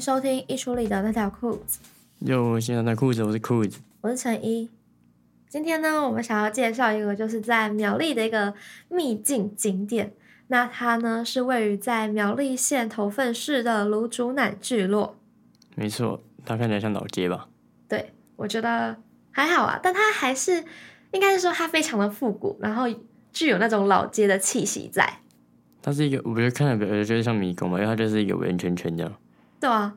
收听衣橱里的那条裤子，哟，现在的裤子，我是裤子。我是陈一。今天呢，我们想要介绍一个就是在苗栗的一个秘境景点。那它呢是位于在苗栗县头份市的芦竹乃聚落。没错，它看起来像老街吧？对，我觉得还好啊，但它还是应该是说它非常的复古，然后具有那种老街的气息在。它是一个，我觉得看起来比较像迷宫嘛，因为它就是一个圆圈圈这样。对啊，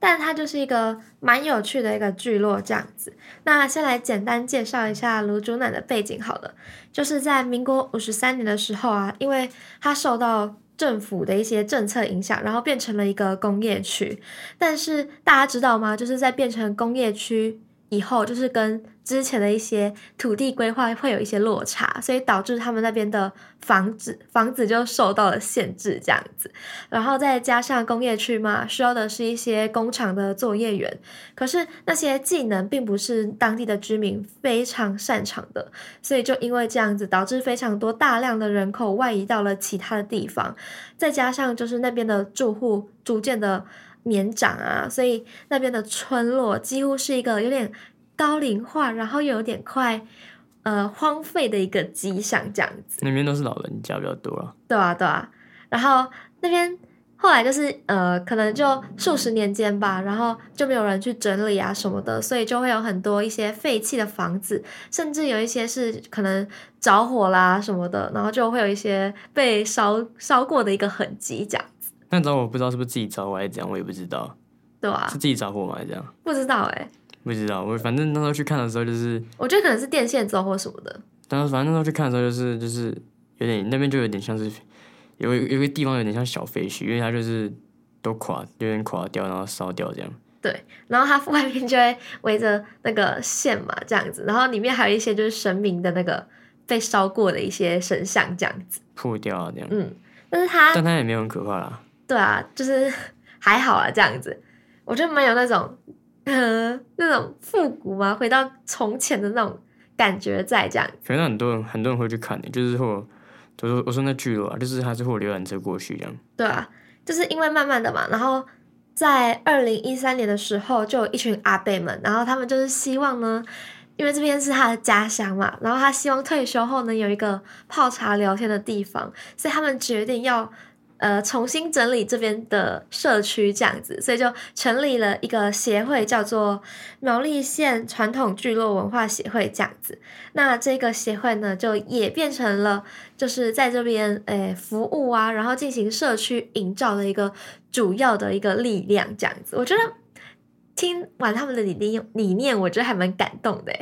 但它就是一个蛮有趣的一个聚落这样子。那先来简单介绍一下卢竹奶的背景好了，就是在民国五十三年的时候啊，因为它受到政府的一些政策影响，然后变成了一个工业区。但是大家知道吗？就是在变成工业区。以后就是跟之前的一些土地规划会有一些落差，所以导致他们那边的房子房子就受到了限制这样子。然后再加上工业区嘛，需要的是一些工厂的作业员，可是那些技能并不是当地的居民非常擅长的，所以就因为这样子，导致非常多大量的人口外移到了其他的地方。再加上就是那边的住户逐渐的。年长啊，所以那边的村落几乎是一个有点高龄化，然后又有点快呃荒废的一个迹象，这样子。那边都是老人家比较多啊。对啊，对啊。然后那边后来就是呃，可能就数十年间吧，然后就没有人去整理啊什么的，所以就会有很多一些废弃的房子，甚至有一些是可能着火啦什么的，然后就会有一些被烧烧过的一个痕迹，这样。那着火不知道是不是自己着火还是怎样，我也不知道。对啊，是自己着火吗？还是这样？不知道哎，不知道。我反正那时候去看的时候，就是我觉得可能是电线走火什么的。但是反正那时候去看的时候，就是就是有点那边就有点像是有有个地方有点像小废墟，因为它就是都垮，有点垮掉，然后烧掉这样。对，然后它外面就会围着那个线嘛，这样子，然后里面还有一些就是神明的那个被烧过的一些神像这样子。破掉啊，这样。嗯，但是它但它也没有很可怕啦。对啊，就是 还好啊，这样子，我觉得蛮有那种，呃，那种复古嘛，回到从前的那种感觉在这样。可能很多人很多人会去看的，就是或我说我说那聚落啊，就是还是会浏览车过去这样。对啊，就是因为慢慢的嘛，然后在二零一三年的时候，就有一群阿伯们，然后他们就是希望呢，因为这边是他的家乡嘛，然后他希望退休后呢有一个泡茶聊天的地方，所以他们决定要。呃，重新整理这边的社区这样子，所以就成立了一个协会，叫做苗栗县传统聚落文化协会这样子。那这个协会呢，就也变成了就是在这边诶服务啊，然后进行社区营造的一个主要的一个力量这样子。我觉得听完他们的理念理念，我觉得还蛮感动的，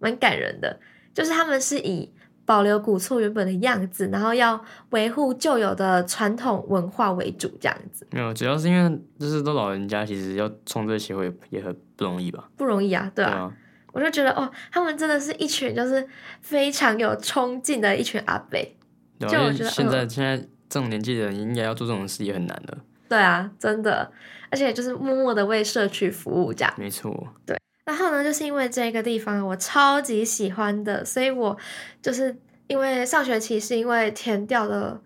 蛮感人的。就是他们是以。保留古厝原本的样子，然后要维护旧有的传统文化为主，这样子。没有，主要是因为就是都老人家，其实要创这个协会也很不容易吧？不容易啊，对啊。我就觉得哦，他们真的是一群就是非常有冲劲的一群阿伯。就我觉得现在现在这种年纪的人应该要做这种事也很难的。对啊，真的，而且就是默默的为社区服务这样。没错。对。然后呢，就是因为这个地方我超级喜欢的，所以我就是因为上学期是因为填调的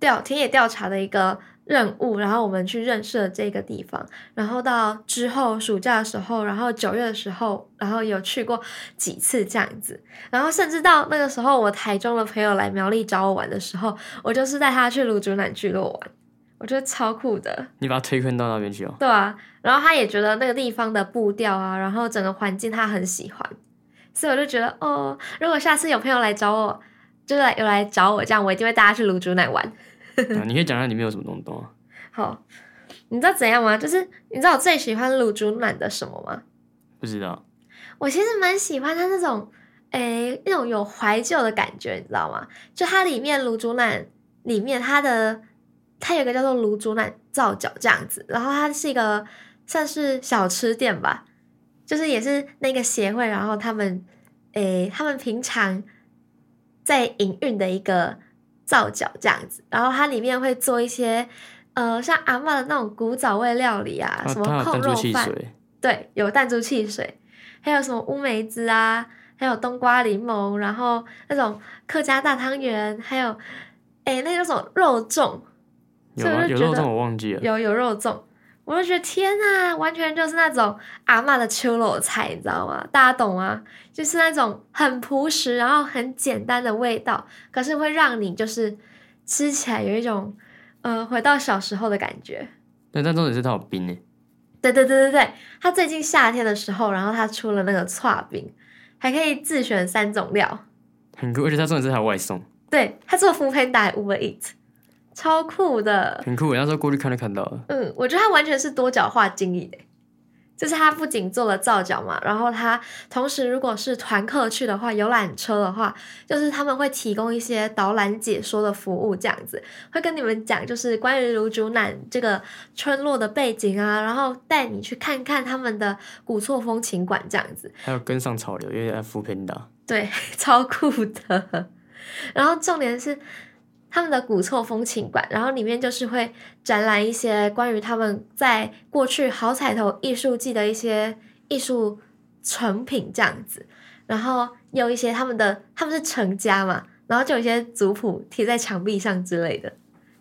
调田野调查的一个任务，然后我们去认识了这个地方。然后到之后暑假的时候，然后九月的时候，然后有去过几次这样子。然后甚至到那个时候，我台中的朋友来苗栗找我玩的时候，我就是带他去芦竹南聚落玩。我觉得超酷的，你把他推坑到那边去哦。对啊，然后他也觉得那个地方的步调啊，然后整个环境他很喜欢，所以我就觉得哦，如果下次有朋友来找我，就是有来找我这样，我一定会带他去卤煮奶玩。你可以讲下里面有什么东东啊？好，你知道怎样吗？就是你知道我最喜欢卤煮奶的什么吗？不知道。我其实蛮喜欢它那种，诶，那种有怀旧的感觉，你知道吗？就它里面卤煮奶里面它的。它有个叫做卤煮奶皂角这样子，然后它是一个算是小吃店吧，就是也是那个协会，然后他们诶，他们平常在营运的一个皂角这样子，然后它里面会做一些呃像阿妈的那种古早味料理啊，什么扣肉饭，对，有弹珠汽水，还有什么乌梅子啊，还有冬瓜柠檬，然后那种客家大汤圆，还有诶那种肉粽。有有肉粽我忘记了，有有肉粽，我就觉得天呐，完全就是那种阿嬷的秋萝菜，你知道吗？大家懂吗？就是那种很朴实，然后很简单的味道，可是会让你就是吃起来有一种呃回到小时候的感觉。对但重点是它有冰诶，对对对对对，它最近夏天的时候，然后它出了那个串冰，还可以自选三种料。很酷，而且它重点是还有外送，对它做 f o o Panda Uber Eat，超酷的。很酷。那时候过去看就看到了，嗯，我觉得他完全是多角化经营的，就是他不仅做了造角嘛，然后他同时如果是团客去的话，游览车的话，就是他们会提供一些导览解说的服务，这样子会跟你们讲，就是关于卢竹南这个村落的背景啊，然后带你去看看他们的古厝风情馆这样子。还有跟上潮流，因为 F Panda，对，超酷的。然后重点是他们的古厝风情馆，然后里面就是会展览一些关于他们在过去好彩头艺术季的一些艺术成品这样子，然后有一些他们的他们是成家嘛，然后就有一些族谱贴在墙壁上之类的，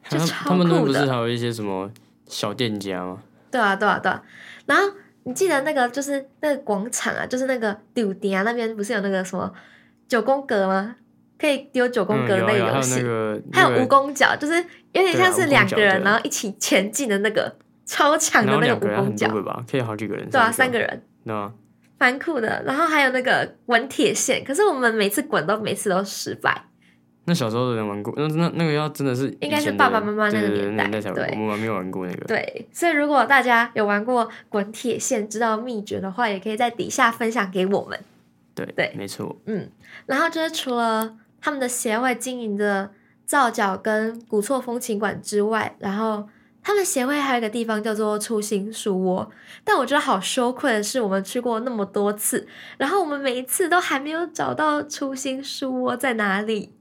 就他超他们那不是酷的。还有一些什么小店家吗？对啊，对啊，对啊。然后你记得那个就是那个广场啊，就是那个柳迪啊那边不是有那个什么九宫格吗？可以丢九宫嗯，格那个游戏。那个还有蜈蚣脚，就是有点像是两个人，然后一起前进的那个超强的那个蜈蚣脚，个吧，可以好几个人。对啊，三个人，对啊，蛮酷的。然后还有那个滚铁线，可是我们每次滚都每次都失败。那小时候的人玩过，那那那个要真的是应该是爸爸妈妈那个年代我们没有玩过那个。对，所以如果大家有玩过滚铁线，知道秘诀的话，也可以在底下分享给我们。对对没错。嗯，然后就是除了他们的协会经营的皂角跟古厝风情馆之外，然后他们协会还有一个地方叫做初心书窝，但我觉得好羞愧的是，我们去过那么多次，然后我们每一次都还没有找到初心书窝在哪里。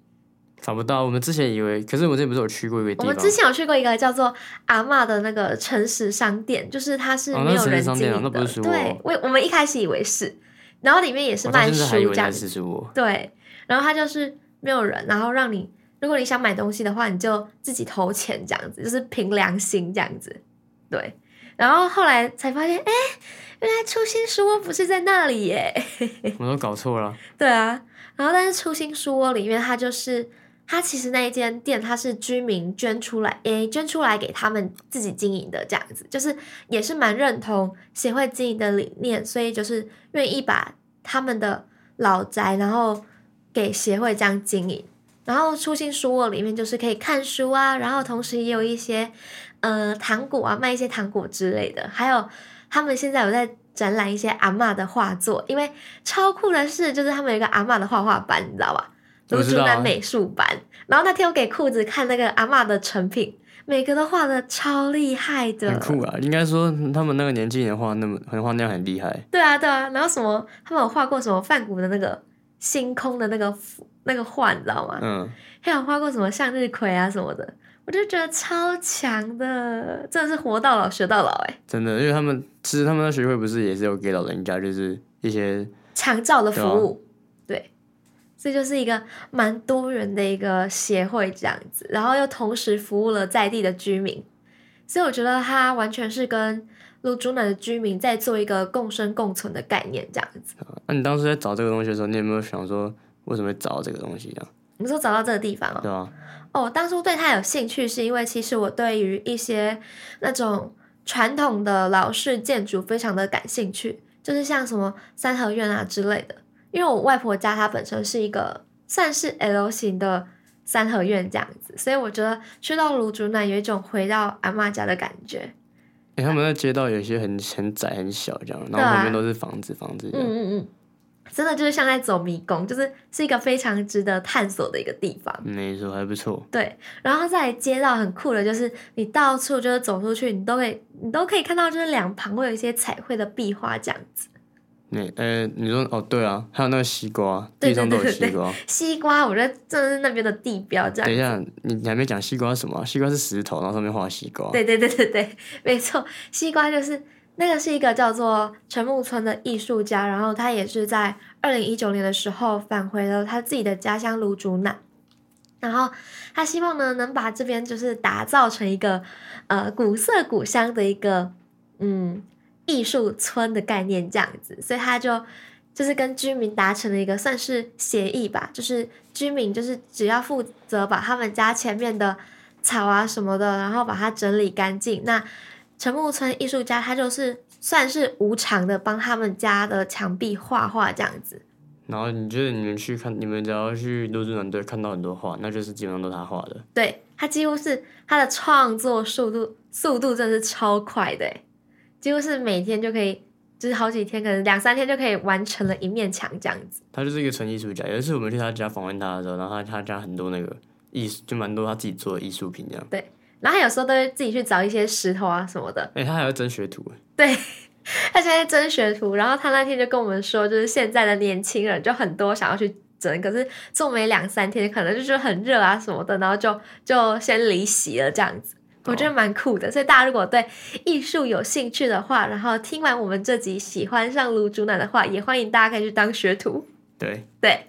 找不到，我们之前以为，可是我之前不是有去过一个地方，我们之前有去过一个叫做阿嬷的那个诚实商店，就是它是没有人商店啊经营的。那不是书窝对，我我们一开始以为是，然后里面也是卖书这样子。是。对，然后它就是没有人，然后让你，如果你想买东西的话，你就自己投钱这样子，就是凭良心这样子。对，然后后来才发现，哎，原来初心书窝不是在那里耶。我都搞错了，对啊，然后但是初心书屋里面，它就是它其实那一间店，它是居民捐出来，诶，捐出来给他们自己经营的这样子，就是也是蛮认同协会经营的理念，所以就是愿意把他们的老宅，然后给协会这样经营。然后初心书屋里面就是可以看书啊，然后同时也有一些呃糖果啊，卖一些糖果之类的，还有他们现在有在展览一些阿嬷的画作，因为超酷的是，就是他们有一个阿嬷的画画班，你知道吧？卢我知道啊竹南美术班。然后那天我给裤子看那个阿嬷的成品，每个都画的超厉害的，很酷啊！应该说他们那个年纪人画那么很画那样很厉害，对啊，对啊。然后什么，他们有画过什么梵谷的那个星空的那个那个画，你知道吗？嗯，还有画过什么向日葵啊什么的，我就觉得超强的，真的是活到老学到老哎、真的，因为他们其实他们的学会不是也是有给老人家就是一些长照的服对啊。务，对，这就是一个蛮多元的一个协会这样子，然后又同时服务了在地的居民，所以我觉得它完全是跟露珠南的居民在做一个共生共存的概念这样子。那、你当时在找这个东西的时候，你有没有想说为什么会找到这个东西啊？你说找到这个地方哦，对啊？哦，我当初对它有兴趣，是因为其实我对于一些那种传统的老式建筑非常的感兴趣，就是像什么三合院啊之类的。因为我外婆家它本身是一个算是 L 型的三合院这样子，所以我觉得去到卢竹南有一种回到阿妈家的感觉。哎、他们的街道有一些很很窄很小这样，然后旁边都是房子房子。嗯嗯嗯，真的就是像在走迷宫，就是是一个非常值得探索的一个地方。没错，还不错。对，然后再来街道很酷的，就是你到处就是走出去，你都可以你都可以看到，就是两旁会有一些彩绘的壁画这样子。那呃，你说哦，对啊，还有那个西瓜，地上都有对对西瓜。西瓜，我觉得真的是那边的地标这样。等一下，你你还没讲西瓜是什么啊、西瓜是石头，然后上面画西瓜。对对对对对，没错，西瓜就是那个是一个叫做陈木村的艺术家，然后他也是在二零一九年的时候返回了他自己的家乡卢竹南，然后他希望呢能把这边就是打造成一个呃古色古香的一个嗯艺术村的概念这样子，所以他就就是跟居民达成了一个算是协议吧，就是居民就是只要负责把他们家前面的草啊什么的，然后把它整理干净。那陈木村艺术家他就是算是无偿的帮他们家的墙壁画画这样子。然后你觉得你们去看，你们只要去陆军团队看到很多画，那就是基本上都是他画的。对他几乎是他的创作速度速度真的是超快的诶，几乎是每天就可以，就是好几天，可能两三天就可以完成了一面墙这样子。他就是一个纯艺术家。有一次我们去他家访问他的时候，然后他他家很多那个艺术，就蛮多他自己做的艺术品这样。对然后他有时候都会自己去找一些石头啊什么的，哎、他还要争学徒，对，他现在真学徒，然后他那天就跟我们说，就是现在的年轻人就很多想要去整，可是做没两三天，可能就觉得很热啊什么的，然后就就先离席了这样子。我觉得蛮酷的，所以大家如果对艺术有兴趣的话，然后听完我们这集喜欢上卤煮奶的话，也欢迎大家可以去当学徒。对，对，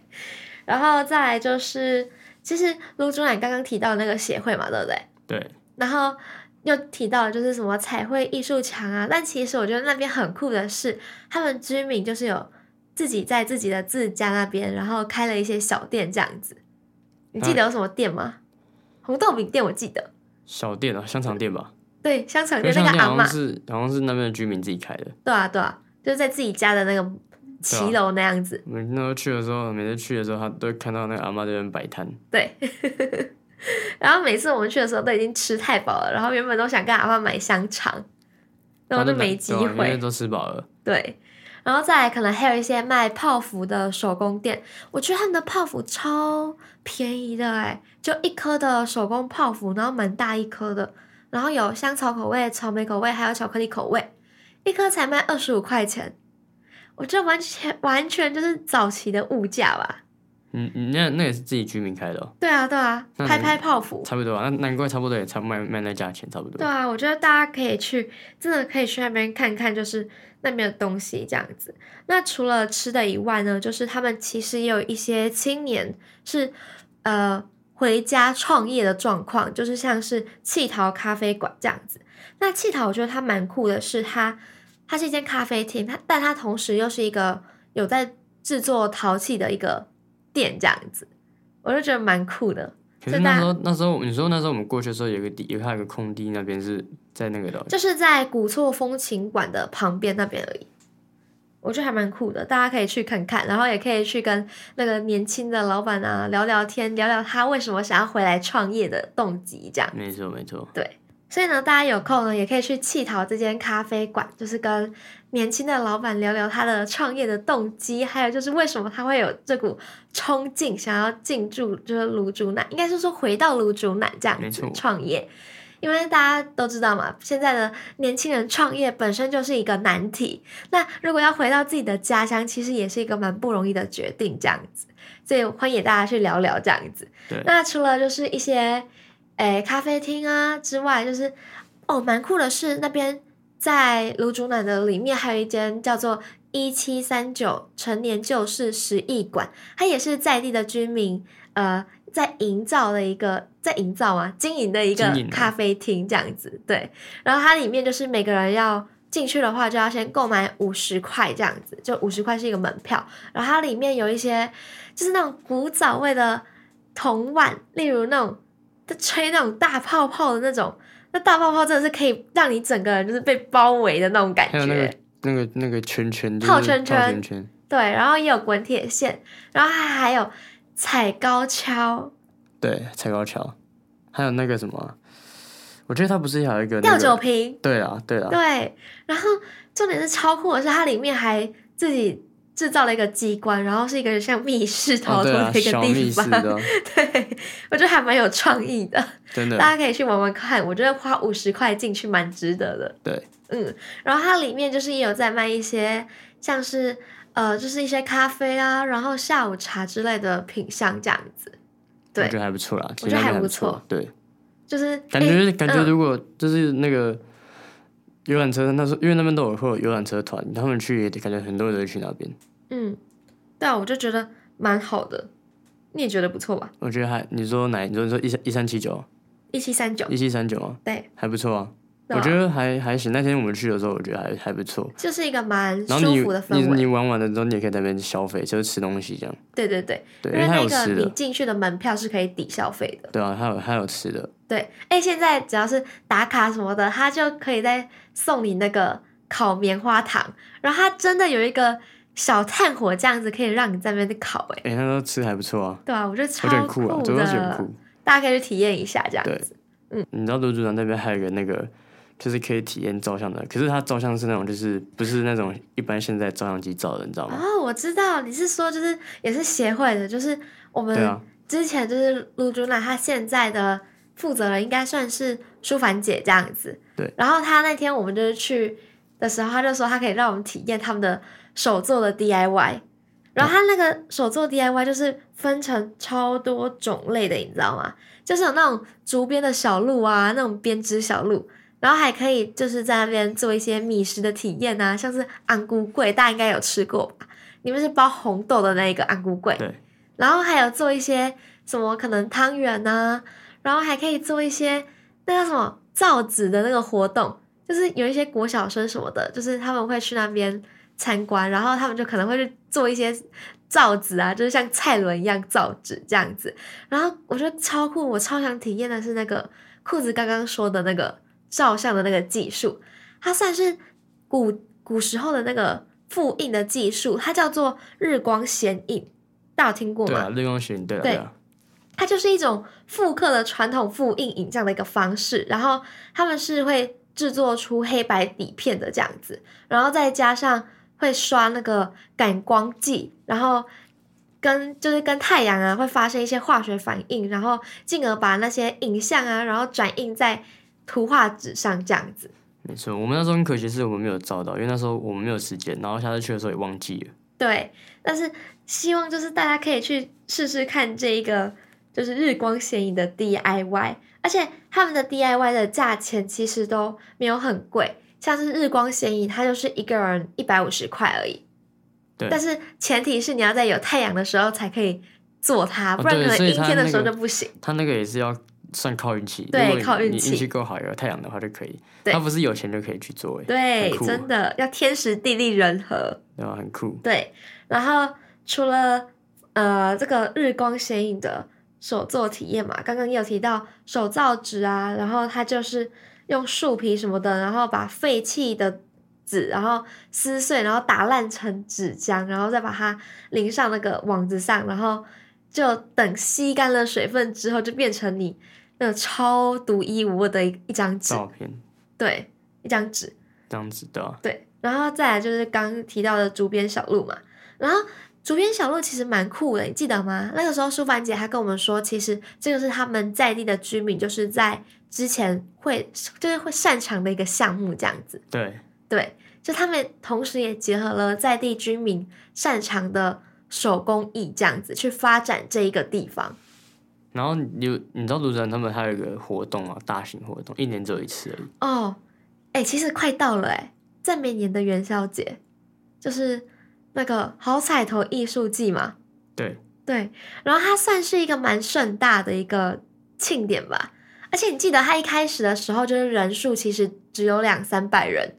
然后再来就是，其实卤煮奶刚刚提到那个协会嘛，对不对？对，然后又提到就是什么彩绘艺术墙啊，但其实我觉得那边很酷的是，他们居民就是有自己在自己的自家那边，然后开了一些小店这样子。你记得有什么店吗？红豆饼店我记得，小店啊，香肠店吧。对，香肠店那个阿嬷香肠店好像，是好像是那边的居民自己开的。对啊对啊，就是在自己家的那个骑楼那样子。我们那时候去的时候，每次去的时候，他都会看到那个阿妈在那边摆摊。对，然后每次我们去的时候都已经吃太饱了，然后原本都想跟阿妈买香肠，然后就没机会啊因为。都吃饱了。对，然后再来可能还有一些卖泡芙的手工店，我觉得他们的泡芙超便宜的哎，就一颗的手工泡芙，然后蛮大一颗的，然后有香草口味、草莓口味，还有巧克力口味，一颗才卖二十五块钱。我觉得完全完全就是早期的物价吧。嗯，嗯那那也是自己居民开的、哦，对啊，对啊，拍拍泡芙。差不多啊。那难怪差不多也差不多卖卖那价钱差不多。对啊，我觉得大家可以去，真的可以去那边看看，就是那边的东西这样子。那除了吃的以外呢，就是他们其实也有一些青年是呃回家创业的状况，就是像是气桃咖啡馆这样子。那气桃我觉得它蛮酷的是它，它是一间咖啡厅，它但它同时又是一个有在制作陶器的一个店这样子，我就觉得蛮酷的。可是那时候那时候你说那时候我们过去的时候有个地有还有个空地，那边是在那个的哦，就是在古厝风情馆的旁边那边而已。我觉得还蛮酷的，大家可以去看看，然后也可以去跟那个年轻的老板啊聊聊天，聊聊他为什么想要回来创业的动机，这样。没错没错。对所以呢，大家有空呢，也可以去气桃这间咖啡馆，就是跟年轻的老板聊聊他的创业的动机，还有就是为什么他会有这股冲劲，想要进驻就是卤煮奶，应该是说回到卤煮奶这样子创业。因为大家都知道嘛，现在的年轻人创业本身就是一个难题。那如果要回到自己的家乡，其实也是一个蛮不容易的决定，这样子。所以欢迎大家去聊聊这样子。那除了就是一些诶咖啡厅啊之外，就是哦蛮酷的是那边在卤煮奶的里面还有一间叫做一七三九陈年旧事十亿馆，它也是在地的居民呃在营造的一个在营造啊经营的一个咖啡厅这样子，对。然后它里面就是每个人要进去的话，就要先购买五十块这样子，就五十块是一个门票。然后它里面有一些就是那种古早味的铜碗，例如那种在吹那种大泡泡的那种，那大泡泡真的是可以让你整个人就是被包围的那种感觉。还有那个那个那个圈圈，套圈圈对，然后也有滚铁线，然后它还有踩高跷、对，踩高跷，还有那个什么啊，我觉得它不是还有一个、那吊、酒瓶，对啊对啊，对，然后重点是超酷的是，它里面还自己制造了一个机关，然后是一个像密室逃脱的一个地方。对，我觉得还蛮有创意的，真的大家可以去玩玩看。我觉得花五十块进去蛮值得的。对，嗯，然后它里面就是也有在卖一些像是呃，就是一些咖啡啊，然后下午茶之类的品相这样子。对我觉，得还不错啦，我觉得还还不错错，对，就是感觉、诶感觉嗯如果就是那个游览车，那时候因为那边都有会有游览车团，他们去也感觉很多人都去那边，嗯，对啊，我就觉得蛮好的。你也觉得不错吧？我觉得还你说哪？你说你说一三一三七九一七三九，一七三九啊，对，还不错啊，我觉得还还行。那天我们去的时候，我觉得还还不错。就是一个蛮舒服的氛你你。玩完了之后，你也可以在那边消费，就是吃东西这样。对对对，对，因为因为它有那个你吃的，进去的门票是可以抵消费的。对啊，还有还有吃的，对，哎，现在只要是打卡什么的，他就可以再送你那个烤棉花糖，然后它真的有一个小炭火这样子，可以让你在那边烤，哎，哎、那时候吃还不错啊，对啊，我觉得超我觉得很酷啊，主要是很的，酷。大家可以去体验一下这样对嗯。你知道卢组长那边还有一个那个，就是可以体验照相的，可是他照相是那种就是不是那种一般现在照相机照的，你知道吗？哦，我知道你是说就是也是协会的，就是我们之前就是卢竹娜，她现在的负责人应该算是舒凡姐这样子。对。然后她那天我们就是去的时候，她就说她可以让我们体验他们的手做的 DIY。然后她那个手做 DIY 就是分成超多种类的，你知道吗？就是有那种竹编的小鹿啊，那种编织小鹿，然后还可以就是在那边做一些米食的体验啊，像是安菇桂，大家应该有吃过吧？你们是包红豆的那个安菇桂，对，然后还有做一些什么可能汤圆呐、然后还可以做一些那叫什么造纸的那个活动，就是有一些国小生什么的，就是他们会去那边参观，然后他们就可能会去做一些造纸啊，就是像蔡伦一样造纸这样子。然后我觉得超酷，我超想体验的是那个裤子刚刚说的那个照相的那个技术，它算是古古时候的那个复印的技术，它叫做日光显影，大家有听过吗？对啊，日光显对啊，对对啊，它就是一种复刻的传统复印影像的一个方式，然后他们是会制作出黑白底片的这样子，然后再加上会刷那个感光剂，然后跟就是跟太阳啊会发生一些化学反应，然后进而把那些影像啊，然后转印在图画纸上这样子。没错。我们那时候很可惜是我们没有照到，因为那时候我们没有时间，然后下次去的时候也忘记了。对，但是希望就是大家可以去试试看这一个就是日光显影的 DIY，而且他们的 DIY 的价钱其实都没有很贵，像是日光显影，它就是一个人一百五十块而已。对但是前提是你要在有太阳的时候才可以做它，哦不然可能阴天的时候就不行。他那个也是要算靠运气，对靠运气你运气够好有太阳的话就可以。对他不是有钱就可以去做，哎，对真的要天时地利人和。对吧？很酷。对，然后除了呃这个日光显影的手作体验嘛，刚刚也有提到手造纸啊，然后它就是用树皮什么的，然后把废弃的纸，然后撕碎，然后打烂成纸浆，然后再把它淋上那个网子上，然后就等吸干了水分之后，就变成你那个超独一无二的一一张纸，照片对，一张纸。这样子的、啊，对，然后再来就是刚提到的竹编小路嘛，然后竹编小路其实蛮酷的，你记得吗？那个时候舒凡姐还跟我们说，其实这个是他们在地的居民，就是在之前会就是会擅长的一个项目这样子。对，对，就他们同时也结合了在地居民擅长的手工艺这样子去发展这一个地方。然后你你知道卢展他们还有一个活动啊，大型活动，一年只有一次而已。哦，哎、其实快到了哎、在每年的元宵节，就是那个好彩头艺术季嘛。对，对，然后它算是一个蛮盛大的一个庆典吧。而且你记得它一开始的时候，就是人数其实只有两三百人，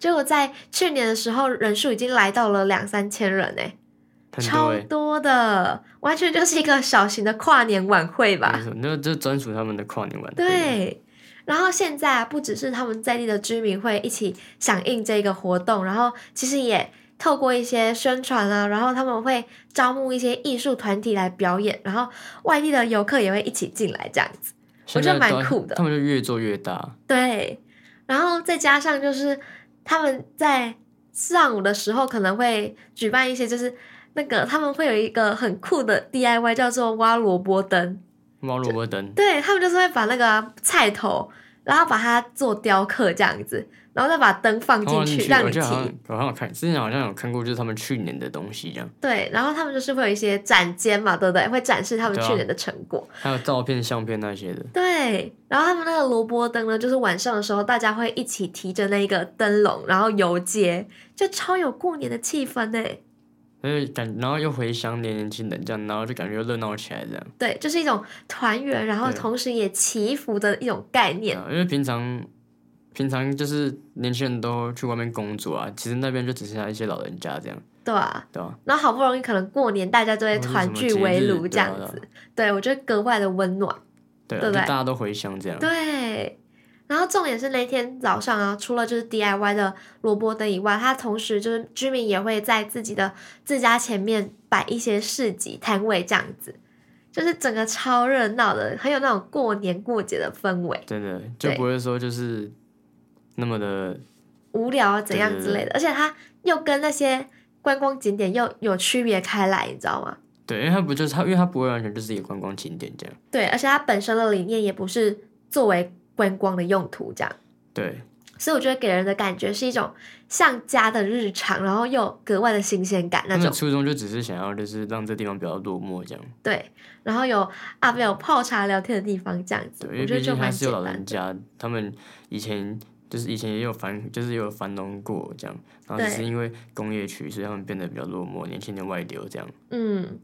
结果在去年的时候，人数已经来到了两三千人哎、超哎、多的，完全就是一个小型的跨年晚会吧那这专属他们的跨年晚会。，对，然后现在啊不只是他们在地的居民会一起响应这个活动，然后其实也透过一些宣传啊，然后他们会招募一些艺术团体来表演，然后外地的游客也会一起进来这样子。我觉得蛮酷的他们就越做越大。对，然后再加上就是他们在上午的时候可能会举办一些，就是那个他们会有一个很酷的 DIY 叫做挖萝卜灯。挖萝卜灯，对他们就是会把那个菜头，然后把它做雕刻这样子，然后再把灯放进去，让你我记得好像提。好像有看，之前好像有看过，就是他们去年的东西这样，对，然后他们就是会有一些展间嘛，对不对？会展示他们去年的成果。还有照片、相片那些的。对，然后他们那个萝卜灯呢，就是晚上的时候，大家会一起提着那个灯笼，然后游街，就超有过年的气氛呢。所以感，然后又回乡年年轻人这样，然后就感觉又热闹起来这样。对，就是一种团圆，然后同时也祈福的一种概念。啊因为平常平常就是年轻人都去外面工作啊，其实那边就只剩下一些老人家这样，对啊，对啊、然后好不容易可能过年大家都会或者是团聚围炉这样子，对我觉得格外的温暖。对啊，对不对大家都回乡这样。对，然后重点是那天早上啊，除了就是 DIY 的萝卜灯以外，它同时就是居民也会在自己的自家前面摆一些市集摊位，这样子，就是整个超热闹的，很有那种过年过节的氛围，真的就不会说就是那么的无聊啊怎样之类的，而且它又跟那些观光景点又有区别开来，你知道吗？对，因为它不就是它，因为它不会完全就是一个观光景点这样。对，而且它本身的理念也不是作为观光的用途，这样。对，所以我觉得给人的感觉是一种像家的日常，然后又格外的新鲜感那种。初衷就只是想要就是让这地方比较落寞这样。对，然后有啊，没有泡茶聊天的地方这样子，对，因为我觉得就蛮毕竟还是有简单的。老人家，他们以前就是以前也有繁，就是也有繁荣过这样，然后只是因为工业区，所以他们变得比较落寞，年轻人外流这样。嗯，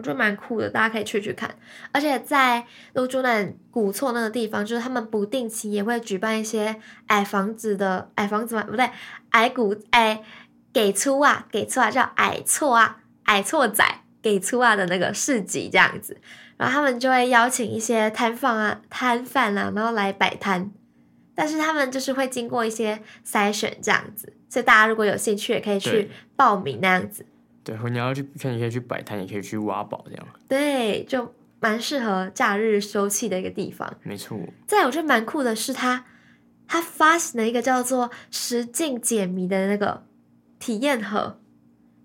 我觉得蛮酷的，大家可以去去看。而且在泸竹南古厝那个地方，就是他们不定期也会举办一些矮房子的矮房子嘛，不对，矮古矮给出啊，给出啊，叫矮错啊，矮错仔给出啊的那个市集这样子。然后他们就会邀请一些摊贩啊、摊贩啊，然后来摆摊。但是他们就是会经过一些筛选这样子，所以大家如果有兴趣，也可以去报名那样子。对，或你要去看，你可以去摆摊，也可以去挖宝这样。对，就蛮适合假日休憩的一个地方。没错，再来我觉得蛮酷的是它，它发行了一个叫做“实境解谜”的那个体验盒，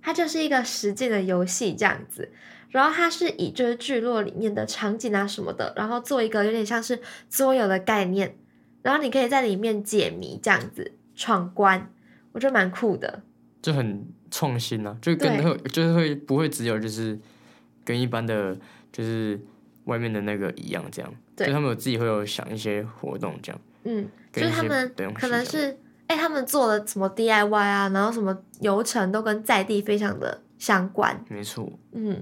它就是一个实境的游戏这样子。然后它是以就是聚落里面的场景啊什么的，然后做一个有点像是桌游的概念，然后你可以在里面解谜这样子闯关，我觉得蛮酷的。就很创新啊，就跟对。会就是会不会只有就是跟一般的就是外面的那个一样这样，对。就他们有自己会有想一些活动这样，嗯，就是他们可能是，哎、他们做了什么 DIY 啊，然后什么流程都跟在地非常的相关，没错，嗯，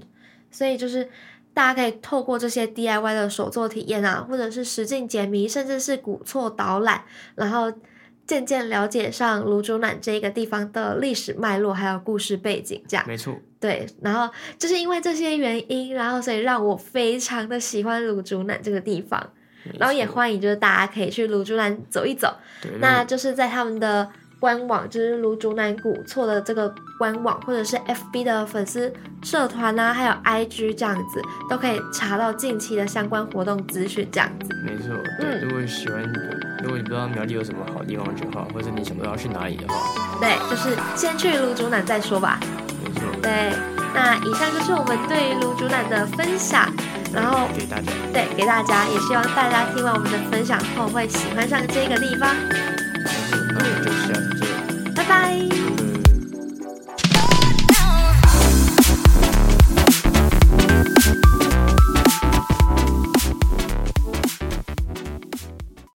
所以就是大家可以透过这些 DIY 的手作体验啊，或者是实境解谜，甚至是古错导览，然后渐渐了解上卢竹南这个地方的历史脉络，还有故事背景，这样没错，对。然后就是因为这些原因，然后所以让我非常的喜欢卢竹南这个地方，然后也欢迎就是大家可以去卢竹南走一走。那就是在他们的官网，就是芦竹南古厝的这个官网，或者是 FB 的粉丝社团啊，还有 IG 这样子，都可以查到近期的相关活动资讯。这样子，没错，嗯对，如果喜欢，如果你不知道苗栗有什么好地方去的话，或者你想不到去哪里的话，对，就是先去芦竹南再说吧。没错，对，那以上就是我们对于芦竹南的分享，然后给大家，对给大家，也希望大家听完我们的分享后会喜欢上这个地方。